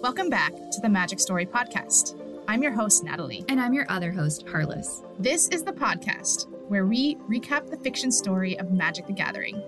Welcome back to the Magic Story Podcast. I'm your host, Natalie. And I'm your other host, Harless. This is the podcast where we recap the fiction story of Magic the Gathering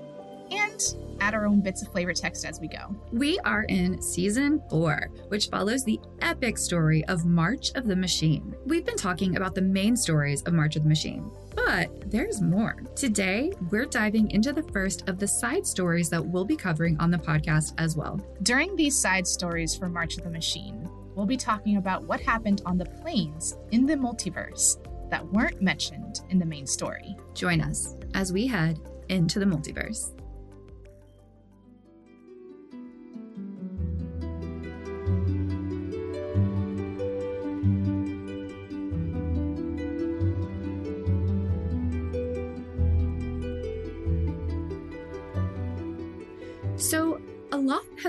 and add our own bits of flavor text as we go. We are in season four, which follows the epic story of March of the Machine. We've been talking about the main stories of March of the Machine, but there's more. Today, we're diving into the first of the side stories that we'll be covering on the podcast as well. During these side stories for March of the Machine, we'll be talking about what happened on the planes in the multiverse that weren't mentioned in the main story. Join us as we head into the multiverse.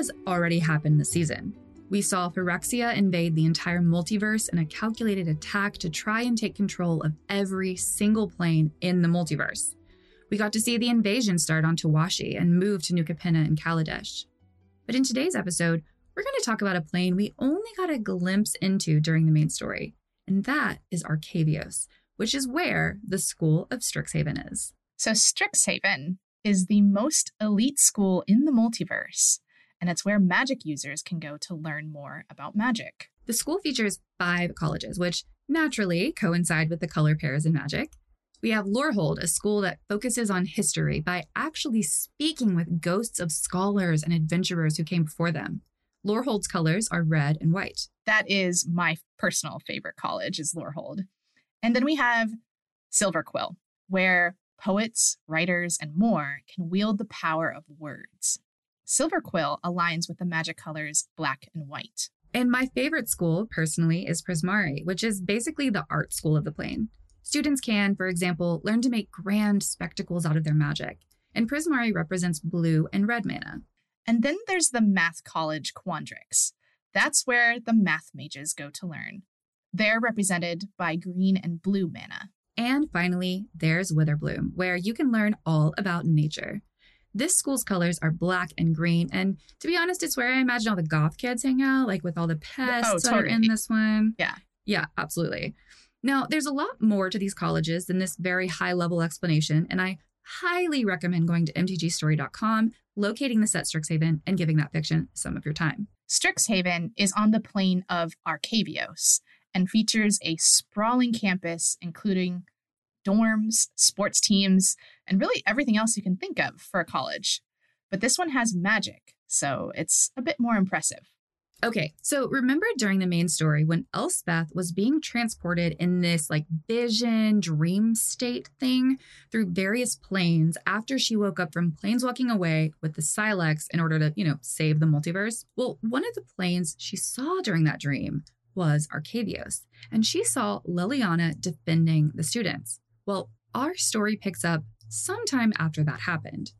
Has already happened this season. We saw Phyrexia invade the entire multiverse in a calculated attack to try and take control of every single plane in the multiverse. We got to see the invasion start on Tawashi and move to New Capenna and Kaladesh. But in today's episode, we're going to talk about a plane we only got a glimpse into during the main story, and that is Arcavios, which is where the School of Strixhaven is. So, Strixhaven is the most elite school in the multiverse, and it's where magic users can go to learn more about magic. The school features five colleges, which naturally coincide with the color pairs in magic. We have Lorehold, a school that focuses on history by actually speaking with ghosts of scholars and adventurers who came before them. Lorehold's colors are red and white. That is my personal favorite college is Lorehold. And then we have Silverquill, where poets, writers, and more can wield the power of words. Silverquill aligns with the magic colors black and white. And my favorite school, personally, is Prismari, which is basically the art school of the plane. Students can, for example, learn to make grand spectacles out of their magic, and Prismari represents blue and red mana. And then there's the Math College Quandrix. That's where the math mages go to learn. They're represented by green and blue mana. And finally, there's Witherbloom, where you can learn all about nature. This school's colors are black and green, and to be honest, it's where I imagine all the goth kids hang out, like with all the pests Oh, that are in this one. Yeah. Yeah, absolutely. Now, there's a lot more to these colleges than this very high level explanation, and I highly recommend going to mtgstory.com, locating the set Strixhaven, and giving that fiction some of your time. Strixhaven is on the plane of Arcavios and features a sprawling campus, including dorms, sports teams, and really everything else you can think of for a college. But this one has magic, so it's a bit more impressive. Okay, so remember during the main story when Elspeth was being transported in this like vision dream state thing through various planes after she woke up from planes walking away with the Sylex in order to, you know, save the multiverse? Well, one of the planes she saw during that dream was Arcavios, and she saw Liliana defending the students. Well, our story picks up sometime after that happened.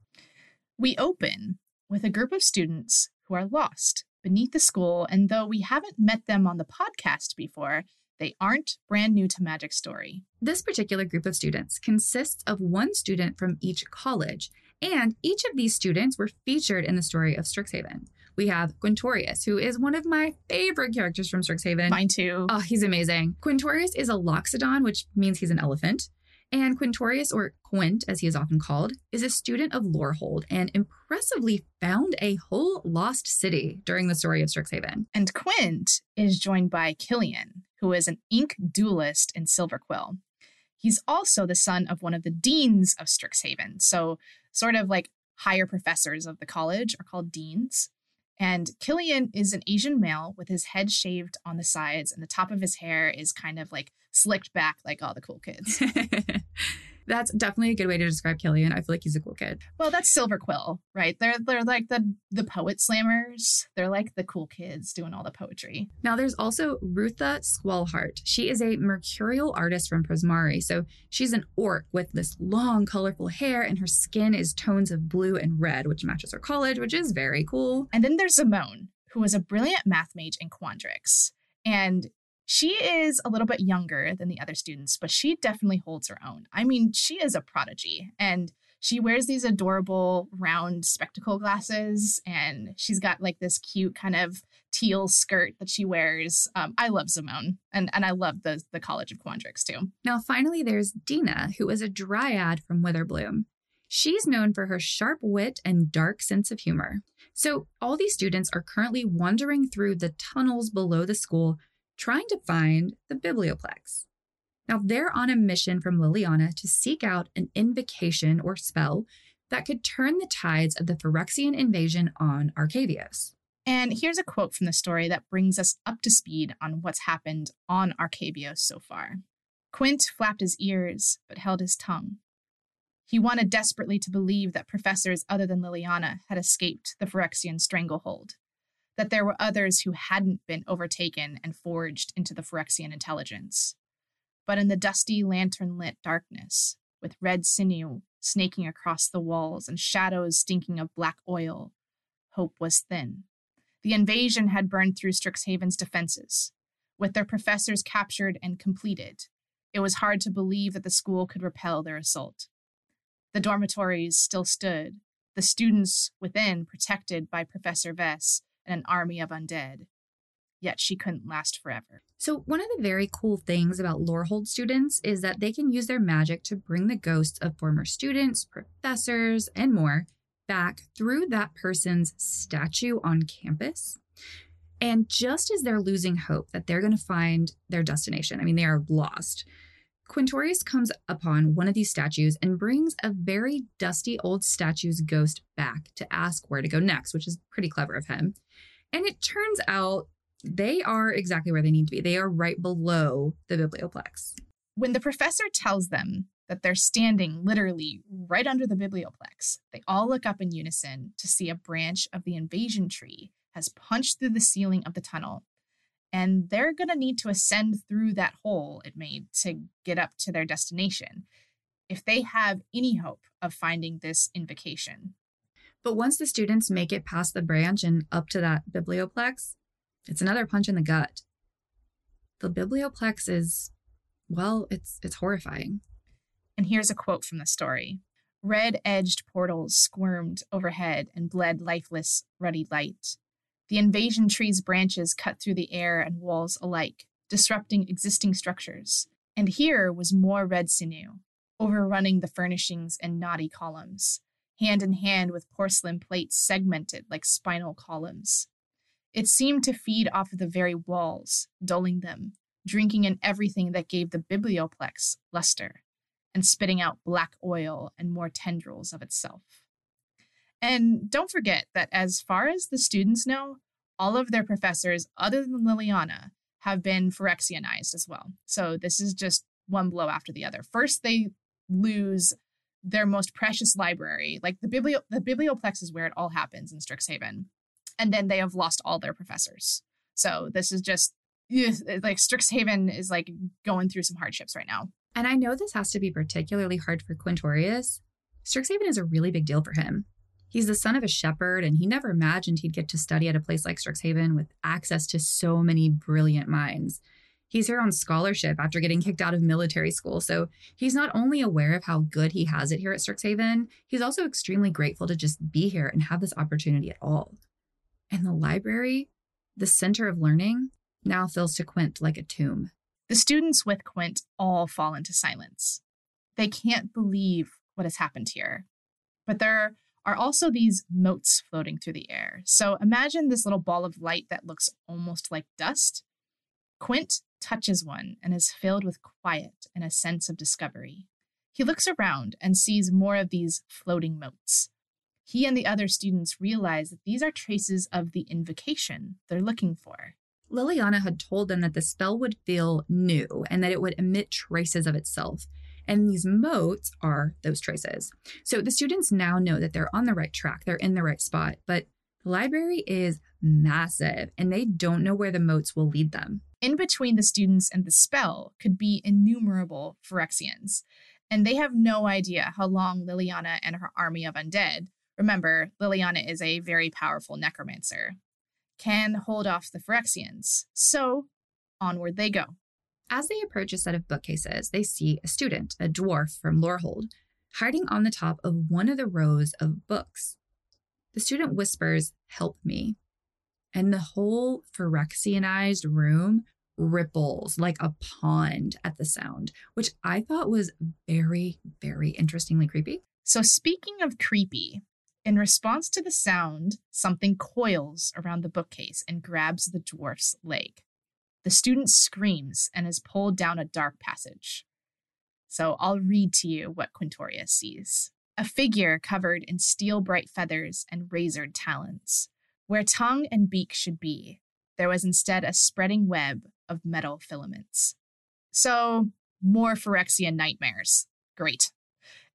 We open with a group of students who are lost beneath the school, and though we haven't met them on the podcast before, they aren't brand new to Magic Story. This particular group of students consists of one student from each college, and each of these students were featured in the story of Strixhaven. We have Quintorius, who is one of my favorite characters from Strixhaven. Mine too. Oh, he's amazing. Quintorius is a Loxodon, which means he's an elephant. And Quintorius, or Quint as he is often called, is a student of Lorehold and impressively found a whole lost city during the story of Strixhaven. And Quint is joined by Killian, who is an ink duelist in Silverquill. He's also the son of one of the deans of Strixhaven. So, sort of like higher professors of the college are called deans. And Killian is an Asian male with his head shaved on the sides, and the top of his hair is kind of like slicked back like all the cool kids. That's definitely a good way to describe Killian. I feel like he's a cool kid. well, that's Silver Quill, right? They're they're like the the poet slammers. They're like the cool kids doing all the poetry. Now, there's also Rutha Squallhart. She is a mercurial artist from Prismari. So she's an orc with this long, colorful hair, and her skin is tones of blue and red, which matches her college, which is very cool. And then there's Zimone, who is a brilliant math mage in Quandrix. And she is a little bit younger than the other students, but she definitely holds her own. I mean, she is a prodigy and she wears these adorable round spectacle glasses and she's got like this cute kind of teal skirt that she wears. Um, I love Zimone, and and I love the the College of Quandrix too. Now, finally, there's Dina, who is a dryad from Witherbloom. She's known for her sharp wit and dark sense of humor. So, all these students are currently wandering through the tunnels below the school trying to find the Biblioplex. Now, they're on a mission from Liliana to seek out an invocation or spell that could turn the tides of the Phyrexian invasion on Arcavios. And here's a quote from the story that brings us up to speed on what's happened on Arcavios so far. Quint flapped his ears, but held his tongue. He wanted desperately to believe that professors other than Liliana had escaped the Phyrexian stranglehold, that there were others who hadn't been overtaken and forged into the Phyrexian intelligence. But in the dusty, lantern lit darkness, with red sinew snaking across the walls and shadows stinking of black oil, hope was thin. The invasion had burned through Strixhaven's defenses. With their professors captured and completed, it was hard to believe that the school could repel their assault. The dormitories still stood, the students within protected by Professor Vess and an army of undead. Yet she couldn't last forever. So, one of the very cool things about Lorehold students is that they can use their magic to bring the ghosts of former students, professors, and more back through that person's statue on campus. And just as they're losing hope that they're going to find their destination, I mean, they are lost, Quintorius comes upon one of these statues and brings a very dusty old statue's ghost back to ask where to go next, which is pretty clever of him. And it turns out they are exactly where they need to be. They are right below the biblioplex. When the professor tells them that they're standing literally right under the biblioplex, they all look up in unison to see a branch of the invasion tree has punched through the ceiling of the tunnel and they're going to need to ascend through that hole it made to get up to their destination if they have any hope of finding this invocation. But once the students make it past the branch and up to that biblioplex, it's another punch in the gut. The biblioplex is, well, it's it's horrifying. And here's a quote from the story. Red edged portals squirmed overhead and bled lifeless, ruddy light. The invasion tree's branches cut through the air and walls alike, disrupting existing structures. And here was more red sinew, overrunning the furnishings and knotty columns, hand in hand with porcelain plates segmented like spinal columns. It seemed to feed off of the very walls, dulling them, drinking in everything that gave the biblioplex luster, and spitting out black oil and more tendrils of itself. And don't forget that as far as the students know, all of their professors, other than Liliana, have been Phyrexianized as well. So this is just one blow after the other. First, they lose their most precious library. Like the biblio the biblioplex is where it all happens in Strixhaven. And then they have lost all their professors. So this is just like Strixhaven is like going through some hardships right now. And I know this has to be particularly hard for Quintorius. Strixhaven is a really big deal for him. He's the son of a shepherd, and he never imagined he'd get to study at a place like Strixhaven with access to so many brilliant minds. He's here on scholarship after getting kicked out of military school, so he's not only aware of how good he has it here at Strixhaven, he's also extremely grateful to just be here and have this opportunity at all. And the library, the center of learning, now feels to Quint like a tomb. The students with Quint all fall into silence. They can't believe what has happened here. But they're are also these motes floating through the air. So imagine this little ball of light that looks almost like dust. Quint touches one and is filled with quiet and a sense of discovery. He looks around and sees more of these floating motes. He and the other students realize that these are traces of the invocation they're looking for. Liliana had told them that the spell would feel new and that it would emit traces of itself. And these motes are those traces. So the students now know that they're on the right track, they're in the right spot, but the library is massive and they don't know where the motes will lead them. In between the students and the spell could be innumerable Phyrexians, and they have no idea how long Liliana and her army of undead, remember, Liliana is a very powerful necromancer, can hold off the Phyrexians. So onward they go. As they approach a set of bookcases, they see a student, a dwarf from Lorehold, hiding on the top of one of the rows of books. The student whispers, Help me. and the whole Phyrexianized room ripples like a pond at the sound, which I thought was very, very interestingly creepy. So, speaking of creepy, in response to the sound, something coils around the bookcase and grabs the dwarf's leg. The student screams and is pulled down a dark passage. So I'll read to you what Quintorius sees. A figure covered in steel bright feathers and razored talons. Where tongue and beak should be, there was instead a spreading web of metal filaments. So, more Phyrexian nightmares. Great.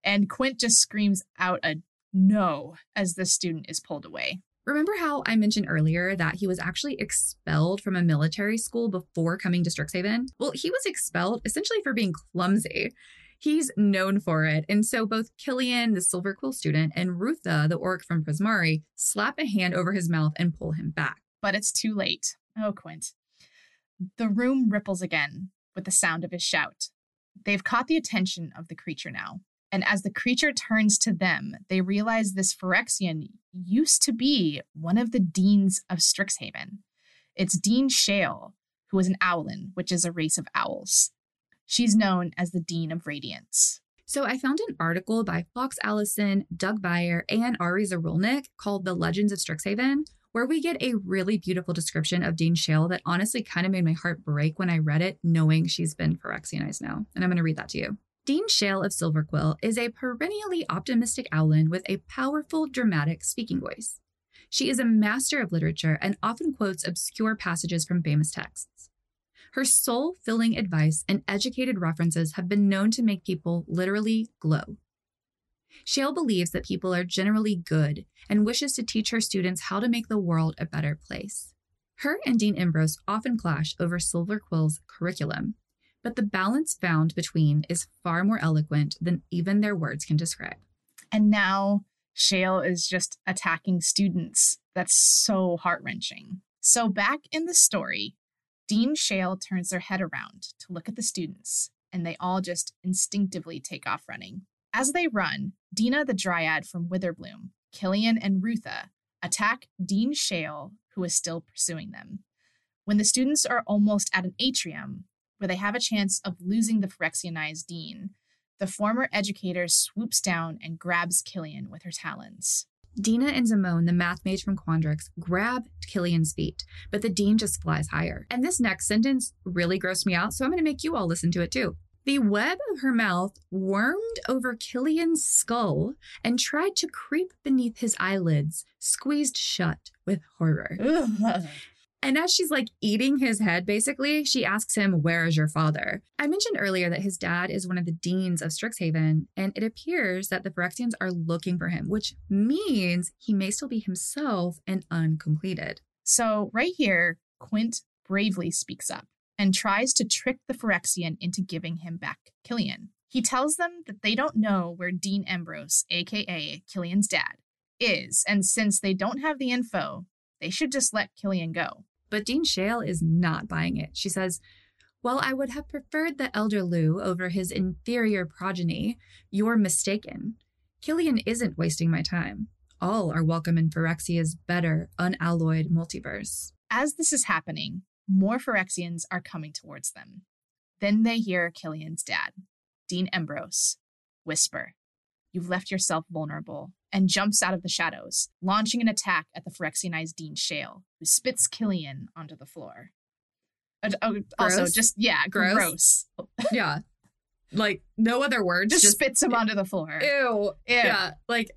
And Quint just screams out a no as the student is pulled away. Remember how I mentioned earlier that he was actually expelled from a military school before coming to Strixhaven? Well, he was expelled essentially for being clumsy. He's known for it. And so both Killian, the Silver Quill student, and Rutha, the orc from Prismari, slap a hand over his mouth and pull him back. But it's too late. Oh, Quint. The room ripples again with the sound of his shout. They've caught the attention of the creature now. And as the creature turns to them, they realize this Phyrexian used to be one of the deans of Strixhaven. It's Dean Shaile, who is an owlin, which is a race of owls. She's known as the Dean of Radiance. So I found an article by Fox Allison, Doug Beyer, and Ari Zirulnik called The Legends of Strixhaven, where we get a really beautiful description of Dean Shaile that honestly kind of made my heart break when I read it, knowing she's been Phyrexianized now. And I'm going to read that to you. Dean Shaile of Silverquill is a perennially optimistic owlin with a powerful, dramatic speaking voice. She is a master of literature and often quotes obscure passages from famous texts. Her soul filling advice and educated references have been known to make people literally glow. Shaile believes that people are generally good and wishes to teach her students how to make the world a better place. Her and Dean Embrose often clash over Silver Quill's curriculum, but the balance found between is far more eloquent than even their words can describe. And now Shaile is just attacking students. That's so heart wrenching. So, back in the story, Dean Shaile turns their head around to look at the students, and they all just instinctively take off running. As they run, Dina the Dryad from Witherbloom, Killian, and Rutha attack Dean Shaile, who is still pursuing them. When the students are almost at an atrium, where they have a chance of losing the Phyrexianized dean, the former educator swoops down and grabs Killian with her talons. Dina and Zimone, the math mage from Quandrix, grab Killian's feet, but the dean just flies higher. And this next sentence really grossed me out, so I'm going to make you all listen to it too. The web of her mouth wormed over Killian's skull and tried to creep beneath his eyelids, squeezed shut with horror. And as she's like eating his head, basically, she asks him, Where is your father? I mentioned earlier that his dad is one of the deans of Strixhaven, and it appears that the Phyrexians are looking for him, which means he may still be himself and uncompleted. So, right here, Quint bravely speaks up and tries to trick the Phyrexian into giving him back Killian. He tells them that they don't know where Dean Embrose, aka Killian's dad, is, and since they don't have the info, they should just let Killian go. But Dean Shaile is not buying it. She says, While I would have preferred the elder Lou over his inferior progeny, you're mistaken. Killian isn't wasting my time. All are welcome in Phyrexia's better, unalloyed multiverse. As this is happening, more Phyrexians are coming towards them. Then they hear Killian's dad, Dean Embrose, whisper, You've left yourself vulnerable, and jumps out of the shadows, launching an attack at the Phyrexianized Dean Shaile, who spits Killian onto the floor. Uh, oh, also, just, yeah, gross. gross. yeah. Like, no other words. Just, just spits him onto the floor. Ew. Ew. Yeah. Like,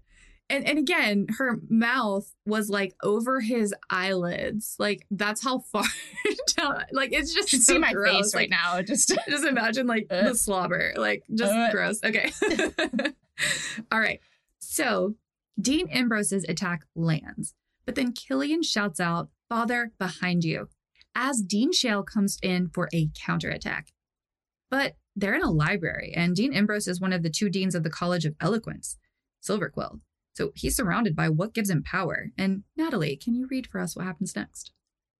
and, and again, her mouth was like over his eyelids. Like that's how far down. Like it's just so see my gross. face right now. Just just imagine like uh, the slobber. Like just uh, gross. Okay. All right. So Dean Embrose's attack lands, but then Killian shouts out, Father, behind you, as Dean Shaile comes in for a counterattack. But they're in a library, and Dean Embrose is one of the two deans of the College of Eloquence, Silverquill. So he's surrounded by what gives him power. And Natalie, can you read for us what happens next?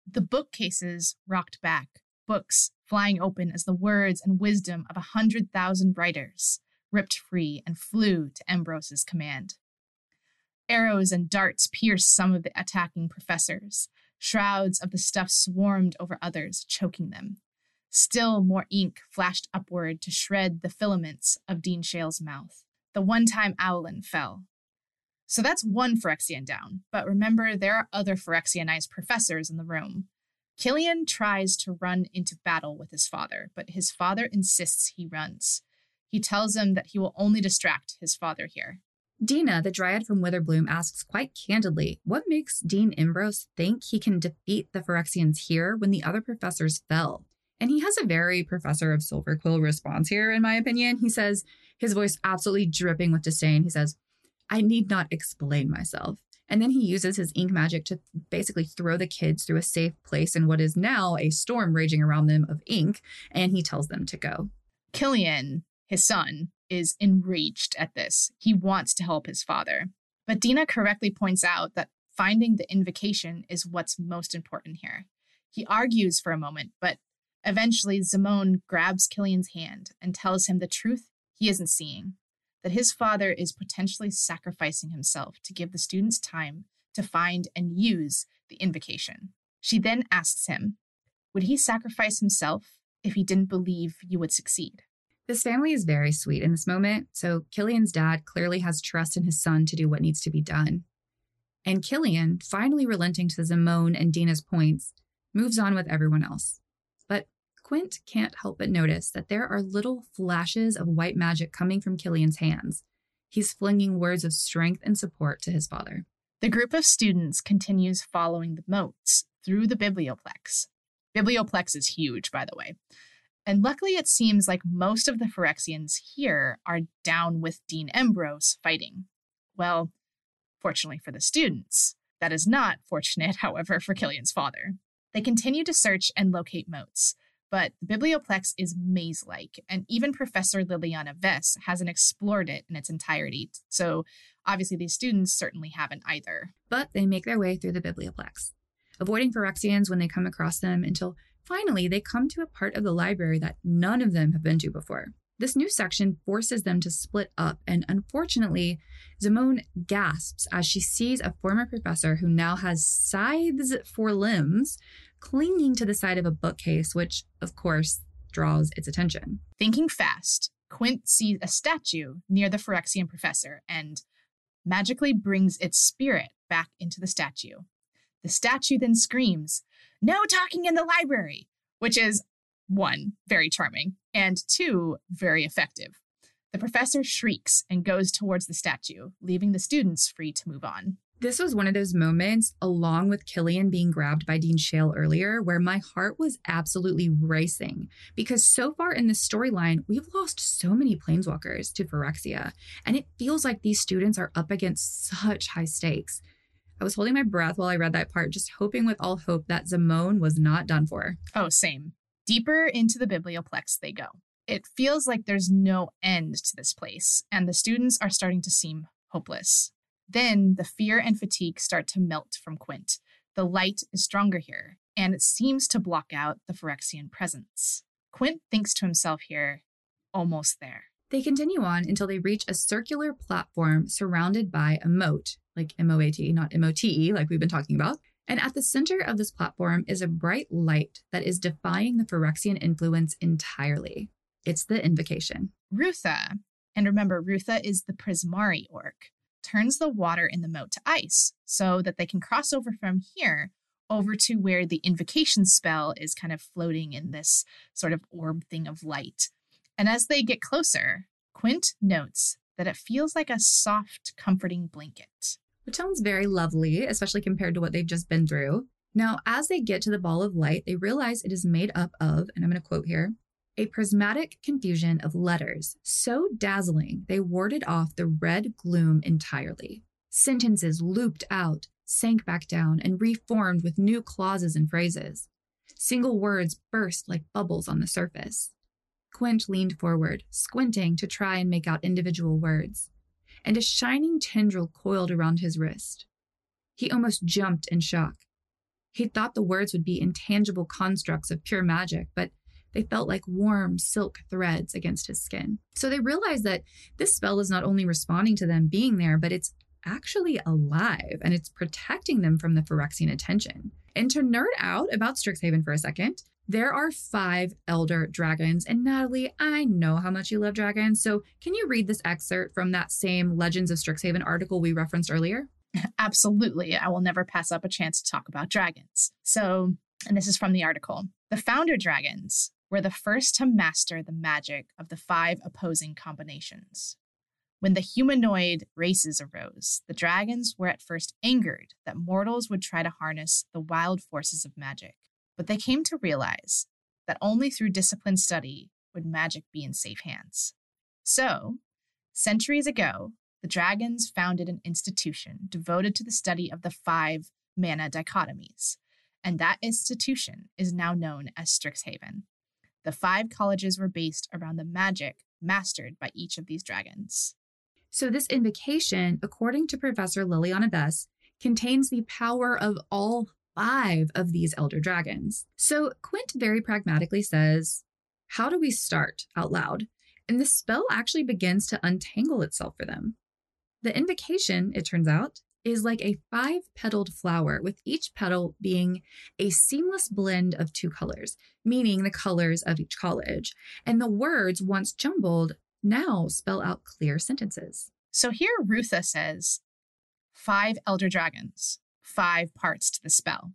The bookcases rocked back, books flying open as the words and wisdom of a hundred thousand writers ripped free and flew to Embrose's command. Arrows and darts pierced some of the attacking professors. Shrouds of the stuff swarmed over others, choking them. Still more ink flashed upward to shred the filaments of Dean Shaile's mouth. The one time Owlin fell. So that's one Phyrexian down, but remember there are other Phyrexianized professors in the room. Killian tries to run into battle with his father, but his father insists he runs. He tells him that he will only distract his father here. Dina, the dryad from Witherbloom, asks quite candidly what makes Dean Embrose think he can defeat the Phyrexians here when the other professors fell. And he has a very Professor of Silverquill response here, in my opinion. He says, his voice absolutely dripping with disdain, he says, I need not explain myself. And then he uses his ink magic to basically throw the kids through a safe place in what is now a storm raging around them of ink, and he tells them to go. Killian, his son, is enraged at this. He wants to help his father. But Dina correctly points out that finding the invocation is what's most important here. He argues for a moment, but eventually Zimone grabs Killian's hand and tells him the truth he isn't seeing that his father is potentially sacrificing himself to give the students time to find and use the invocation. She then asks him, Would he sacrifice himself if he didn't believe you would succeed? This family is very sweet in this moment, so Killian's dad clearly has trust in his son to do what needs to be done. And Killian, finally relenting to Zimone and Dina's points, moves on with everyone else. Quint can't help but notice that there are little flashes of white magic coming from Killian's hands. He's flinging words of strength and support to his father. The group of students continues following the moats through the biblioplex. Biblioplex is huge, by the way. And luckily, it seems like most of the Phyrexians here are down with Dean Embrose fighting. Well, fortunately for the students. That is not fortunate, however, for Killian's father. They continue to search and locate moats, but the Biblioplex is maze like, and even Professor Liliana Vess hasn't explored it in its entirety. So obviously, these students certainly haven't either. But they make their way through the Biblioplex, avoiding Phyrexians when they come across them until finally they come to a part of the library that none of them have been to before. This new section forces them to split up, and unfortunately, Zimone gasps as she sees a former professor who now has scythes for limbs clinging to the side of a bookcase, which, of course, draws its attention. Thinking fast, Quint sees a statue near the Phyrexian professor and magically brings its spirit back into the statue. The statue then screams, No talking in the library, which is one, very charming, and two, very effective. The professor shrieks and goes towards the statue, leaving the students free to move on. This was one of those moments, along with Killian being grabbed by Dean Shaile earlier, where my heart was absolutely racing. Because so far in this storyline, we've lost so many planeswalkers to Phyrexia, and it feels like these students are up against such high stakes. I was holding my breath while I read that part, just hoping with all hope that Zimone was not done for. Oh, same. Deeper into the biblioplex they go. It feels like there's no end to this place, and the students are starting to seem hopeless. Then the fear and fatigue start to melt from Quint. The light is stronger here, and it seems to block out the Phyrexian presence. Quint thinks to himself here, almost there. They continue on until they reach a circular platform surrounded by a moat, like M O A T, not M O T E, like we've been talking about. And at the center of this platform is a bright light that is defying the Phyrexian influence entirely. It's the invocation. Rutha, and remember, Rutha is the Prismari orc, turns the water in the moat to ice so that they can cross over from here over to where the invocation spell is kind of floating in this sort of orb thing of light. And as they get closer, Quint notes that it feels like a soft, comforting blanket. Which sounds very lovely, especially compared to what they've just been through. Now, as they get to the ball of light, they realize it is made up of, and I'm going to quote here, a prismatic confusion of letters so dazzling they warded off the red gloom entirely. Sentences looped out, sank back down, and reformed with new clauses and phrases. Single words burst like bubbles on the surface. Quint leaned forward, squinting to try and make out individual words, and a shining tendril coiled around his wrist. He almost jumped in shock. He'd thought the words would be intangible constructs of pure magic, but they felt like warm silk threads against his skin. So they realized that this spell is not only responding to them being there, but it's actually alive and it's protecting them from the Phyrexian attention. And to nerd out about Strixhaven for a second, there are five elder dragons. And Natalie, I know how much you love dragons. So can you read this excerpt from that same Legends of Strixhaven article we referenced earlier? Absolutely. I will never pass up a chance to talk about dragons. So, and this is from the article The founder dragons were the first to master the magic of the five opposing combinations. When the humanoid races arose, the dragons were at first angered that mortals would try to harness the wild forces of magic, but they came to realize that only through disciplined study would magic be in safe hands. So, centuries ago, the dragons founded an institution devoted to the study of the five mana dichotomies, and that institution is now known as Strixhaven. The five colleges were based around the magic mastered by each of these dragons. So, this invocation, according to Professor Liliana Vess, contains the power of all five of these elder dragons. So, Quint very pragmatically says, How do we start out loud? And the spell actually begins to untangle itself for them. The invocation, it turns out, is like a five petaled flower, with each petal being a seamless blend of two colors, meaning the colors of each college. And the words, once jumbled, now spell out clear sentences. So here Rutha says, five elder dragons, five parts to the spell.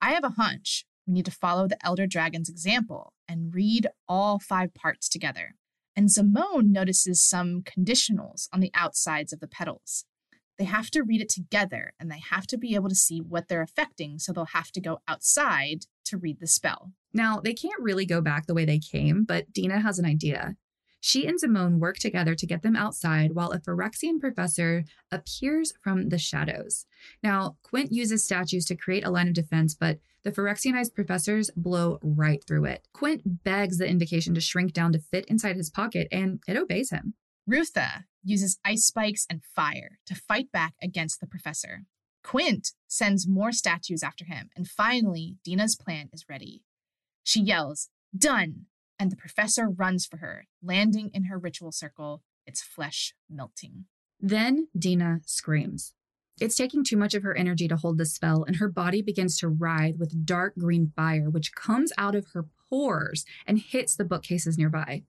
I have a hunch we need to follow the elder dragon's example and read all five parts together. And Zimone notices some conditionals on the outsides of the petals. They have to read it together and they have to be able to see what they're affecting, so they'll have to go outside to read the spell. Now, they can't really go back the way they came, but Dina has an idea. She and Zimone work together to get them outside while a Phyrexian professor appears from the shadows. Now, Quint uses statues to create a line of defense, but the Phyrexianized professors blow right through it. Quint begs the invocation to shrink down to fit inside his pocket, and it obeys him. Rutha uses ice spikes and fire to fight back against the professor. Quint sends more statues after him, and finally, Dina's plan is ready. She yells, Done! and the professor runs for her, landing in her ritual circle, its flesh melting. Then Dina screams. It's taking too much of her energy to hold the spell, and her body begins to writhe with dark green fire, which comes out of her pores and hits the bookcases nearby.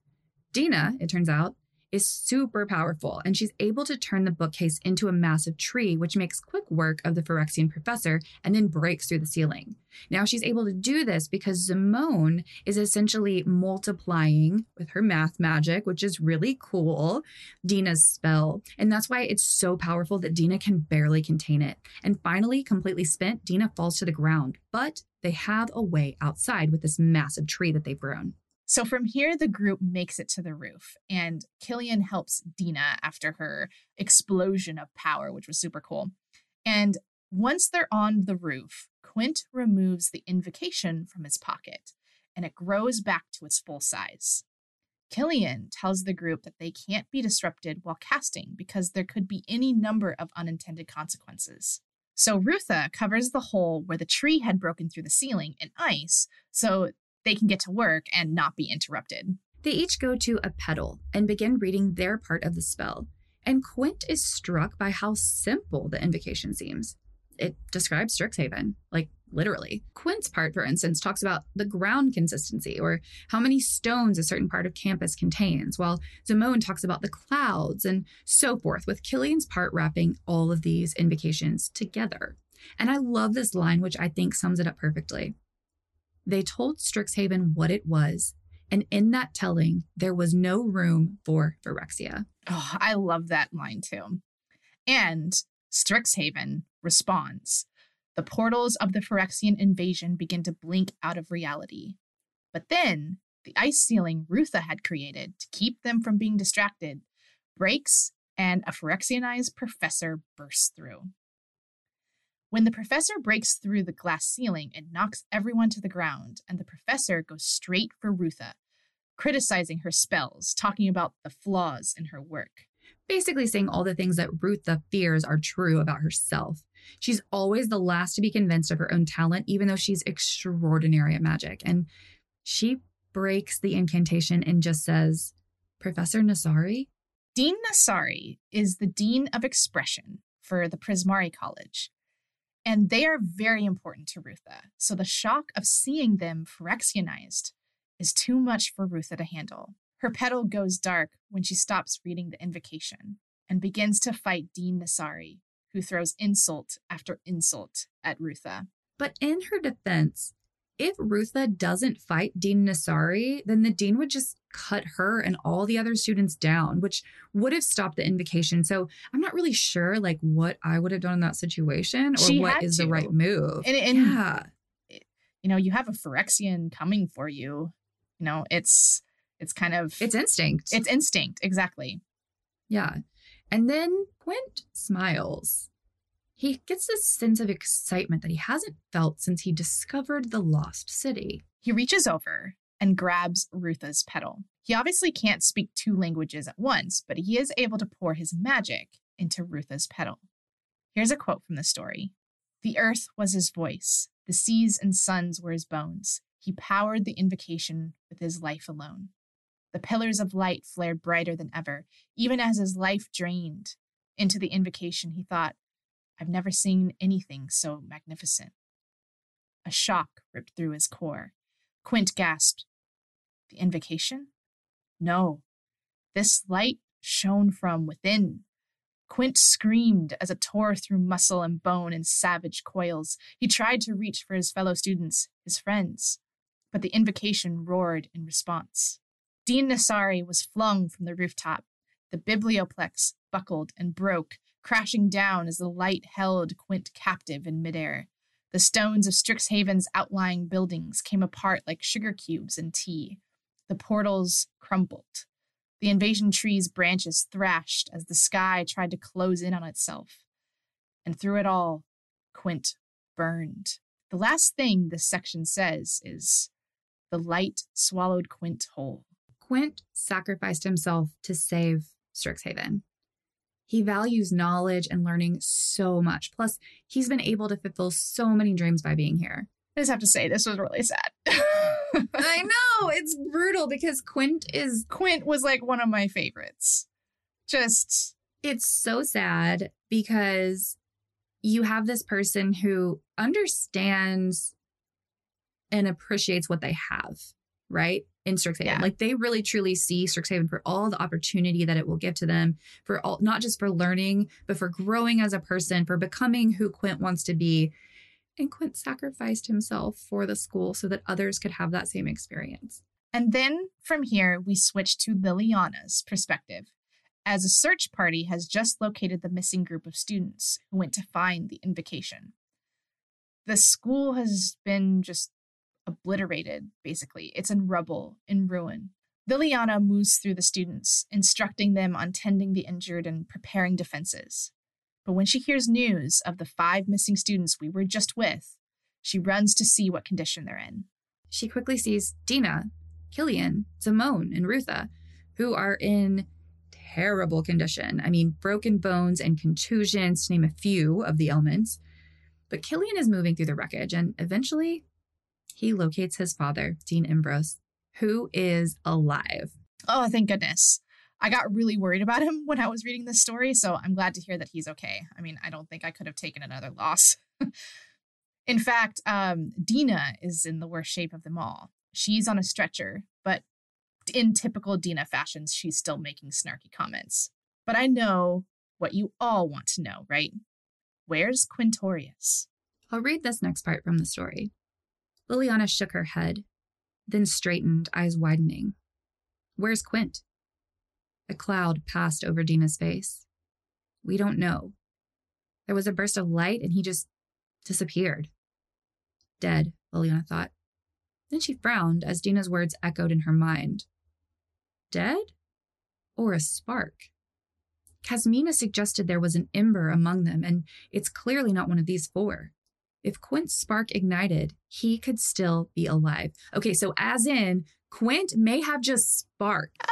Dina, it turns out, is super powerful, and she's able to turn the bookcase into a massive tree, which makes quick work of the Phyrexian professor and then breaks through the ceiling. Now, she's able to do this because Zimone is essentially multiplying with her math magic, which is really cool, Dina's spell. And that's why it's so powerful that Dina can barely contain it. And finally, completely spent, Dina falls to the ground, but they have a way outside with this massive tree that they've grown. So from here, the group makes it to the roof, and Killian helps Dina after her explosion of power, which was super cool. And once they're on the roof, Quint removes the invocation from his pocket, and it grows back to its full size. Killian tells the group that they can't be disrupted while casting because there could be any number of unintended consequences. So Rutha covers the hole where the tree had broken through the ceiling in ice, so they can get to work and not be interrupted. They each go to a petal and begin reading their part of the spell. And Quint is struck by how simple the invocation seems. It describes Strixhaven, like literally. Quint's part, for instance, talks about the ground consistency or how many stones a certain part of campus contains, while Zimone talks about the clouds and so forth, with Killian's part wrapping all of these invocations together. And I love this line, which I think sums it up perfectly. They told Strixhaven what it was, and in that telling, there was no room for Phyrexia. Oh, I love that line too. And Strixhaven responds. The portals of the Phyrexian invasion begin to blink out of reality. But then, the ice ceiling Rutha had created to keep them from being distracted breaks, and a Phyrexianized professor bursts through. When the professor breaks through the glass ceiling, it knocks everyone to the ground, and the professor goes straight for Rutha, criticizing her spells, talking about the flaws in her work. Basically, saying all the things that Rutha fears are true about herself. She's always the last to be convinced of her own talent, even though she's extraordinary at magic. And she breaks the incantation and just says, Professor Nassari? Dean Nassari is the Dean of Expression for the Prismari College. And they are very important to Rutha. So the shock of seeing them Phyrexianized is too much for Rutha to handle. Her petal goes dark when she stops reading the invocation and begins to fight Dean Nassari, who throws insult after insult at Rutha. But in her defense, if Rutha doesn't fight Dean Nassari, then the dean would just cut her and all the other students down, which would have stopped the invocation. So I'm not really sure like what I would have done in that situation or She what is to. the right move. And, and yeah. you know, you have a Phyrexian coming for you. You know, it's it's kind of It's instinct. it's instinct, exactly. Yeah. And then Quint smiles. He gets this sense of excitement that he hasn't felt since he discovered the lost city. He reaches over and grabs Rutha's petal. He obviously can't speak two languages at once, but he is able to pour his magic into Rutha's petal. Here's a quote from the story The earth was his voice, the seas and suns were his bones. He powered the invocation with his life alone. The pillars of light flared brighter than ever, even as his life drained into the invocation. He thought, I've never seen anything so magnificent. A shock ripped through his core. Quint gasped, The invocation? No. This light shone from within. Quint screamed as it tore through muscle and bone in savage coils. He tried to reach for his fellow students, his friends, but the invocation roared in response. Dean Nassari was flung from the rooftop. The biblioplex buckled and broke, crashing down as the light held Quint captive in midair. The stones of Strixhaven's outlying buildings came apart like sugar cubes in tea. The portals crumbled. The invasion tree's branches thrashed as the sky tried to close in on itself. And through it all, Quint burned. The last thing this section says is the light swallowed Quint whole. Quint sacrificed himself to save Strixhaven. He values knowledge and learning so much. Plus, he's been able to fulfill so many dreams by being here. I just have to say, this was really sad. I know, it's brutal because Quint is Quint was like one of my favorites. Just, it's so sad because you have this person who understands and appreciates what they have, right? In Strixhaven. Yeah. Like they really truly see Strixhaven for all the opportunity that it will give to them, for all not just for learning, but for growing as a person, for becoming who Quint wants to be. And Quint sacrificed himself for the school so that others could have that same experience. and then from here, we switch to Liliana's perspective, as a search party has just located the missing group of students who went to find the invocation. The school has been just obliterated, basically. It's in rubble, in ruin. Liliana moves through the students, instructing them on tending the injured and preparing defenses. But when she hears news of the five missing students we were just with, she runs to see what condition they're in. she quickly sees Dina, Killian, Zimone, and Rutha, who are in terrible condition. I mean, broken bones and contusions, to name a few of the ailments. But Killian is moving through the wreckage, and eventually he locates his father, Dean Embrose, who is alive. Oh, thank goodness. I got really worried about him when I was reading this story, so I'm glad to hear that he's okay. I mean, I don't think I could have taken another loss. in fact, um, Dina is in the worst shape of them all. She's on a stretcher, but in typical Dina fashions, she's still making snarky comments. But I know what you all want to know, right? Where's Quintorius? I'll read this next part from the story. Liliana shook her head, then straightened, eyes widening. Where's Quint? A cloud passed over Dina's face. We don't know. There was a burst of light and he just disappeared. Dead, Liliana thought. Then she frowned as Dina's words echoed in her mind. Dead? Or a spark? Kasmina suggested there was an ember among them, and it's clearly not one of these four. If Quint's spark ignited, he could still be alive. Okay, so as in, Quint may have just sparked. Ah!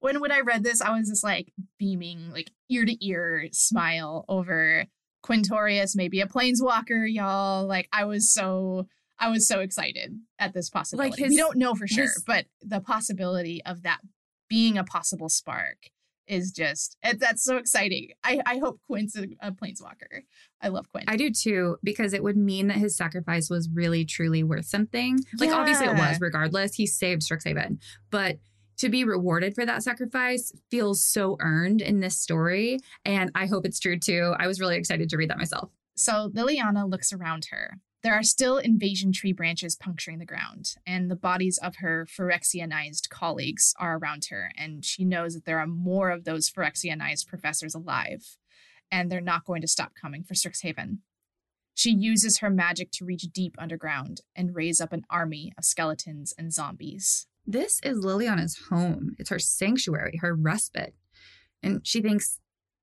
When when I read this, I was just like beaming, like ear to ear smile over Quintorius, maybe a planeswalker, y'all. Like I was so I was so excited at this possibility. his- we don't know for sure, his- but the possibility of that being a possible spark is just eh, that's so exciting. I, I hope Quint's a, a planeswalker. I love Quint. I do too, because it would mean that his sacrifice was really truly worth something. Like obviously it was, regardless. He saved Strixhaven. But to be rewarded for that sacrifice feels so earned in this story. And I hope it's true too. I was really excited to read that myself. So Liliana looks around her. There are still invasion tree branches puncturing the ground, and the bodies of her Phyrexianized colleagues are around her, and she knows that there are more of those Phyrexianized professors alive, and they're not going to stop coming for Strixhaven. She uses her magic to reach deep underground and raise up an army of skeletons and zombies. This is Liliana's home. It's her sanctuary, her respite. And she thinks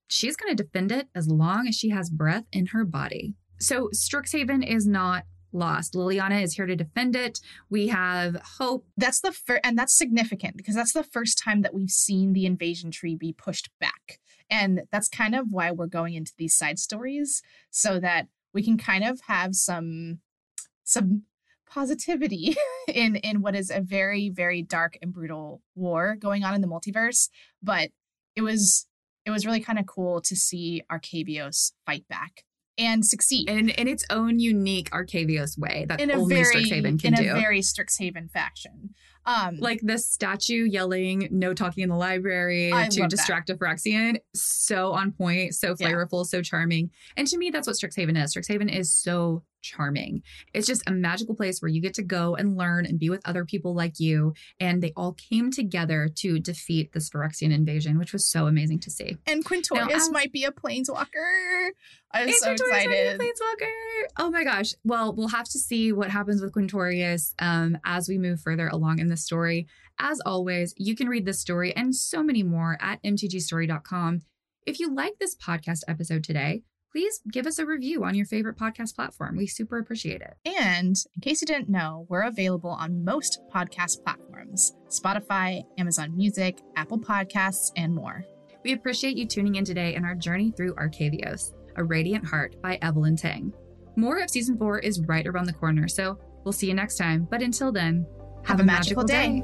she's going to defend it as long as she has breath in her body. So Strixhaven is not lost. Liliana is here to defend it. We have hope. That's the first, and that's significant because that's the first time that we've seen the invasion tree be pushed back. And that's kind of why we're going into these side stories so that we can kind of have some some positivity in in what is a very very dark and brutal war going on in the multiverse, but it was it was really kind of cool to see Arcavios fight back and succeed in, in its own unique Arcavios way that in a only very, Strixhaven can in do. In a very Strixhaven fashion. Um, like the statue yelling "No talking in the library" I to distract that. a Phyrexian, so on point, so flavorful, yeah. so charming. And to me, that's what Strixhaven is. Strixhaven is so charming. It's just a magical place where you get to go and learn and be with other people like you. And they all came together to defeat this Phyrexian invasion, which was so amazing to see. And Quintorius now, might be a planeswalker. I'm so excited. Planeswalker. Oh my gosh. Well, we'll have to see what happens with Quintorius um, as we move further along in the story. As always, you can read this story and so many more at mtgstory.com. If you like this podcast episode today, please give us a review on your favorite podcast platform. We super appreciate it. And in case you didn't know, we're available on most podcast platforms Spotify, Amazon Music, Apple Podcasts, and more. We appreciate you tuning in today in our journey through Arcavios, A Radiant Heart by Evelyn Tang. More of season four is right around the corner, so we'll see you next time. But until then, have a magical day.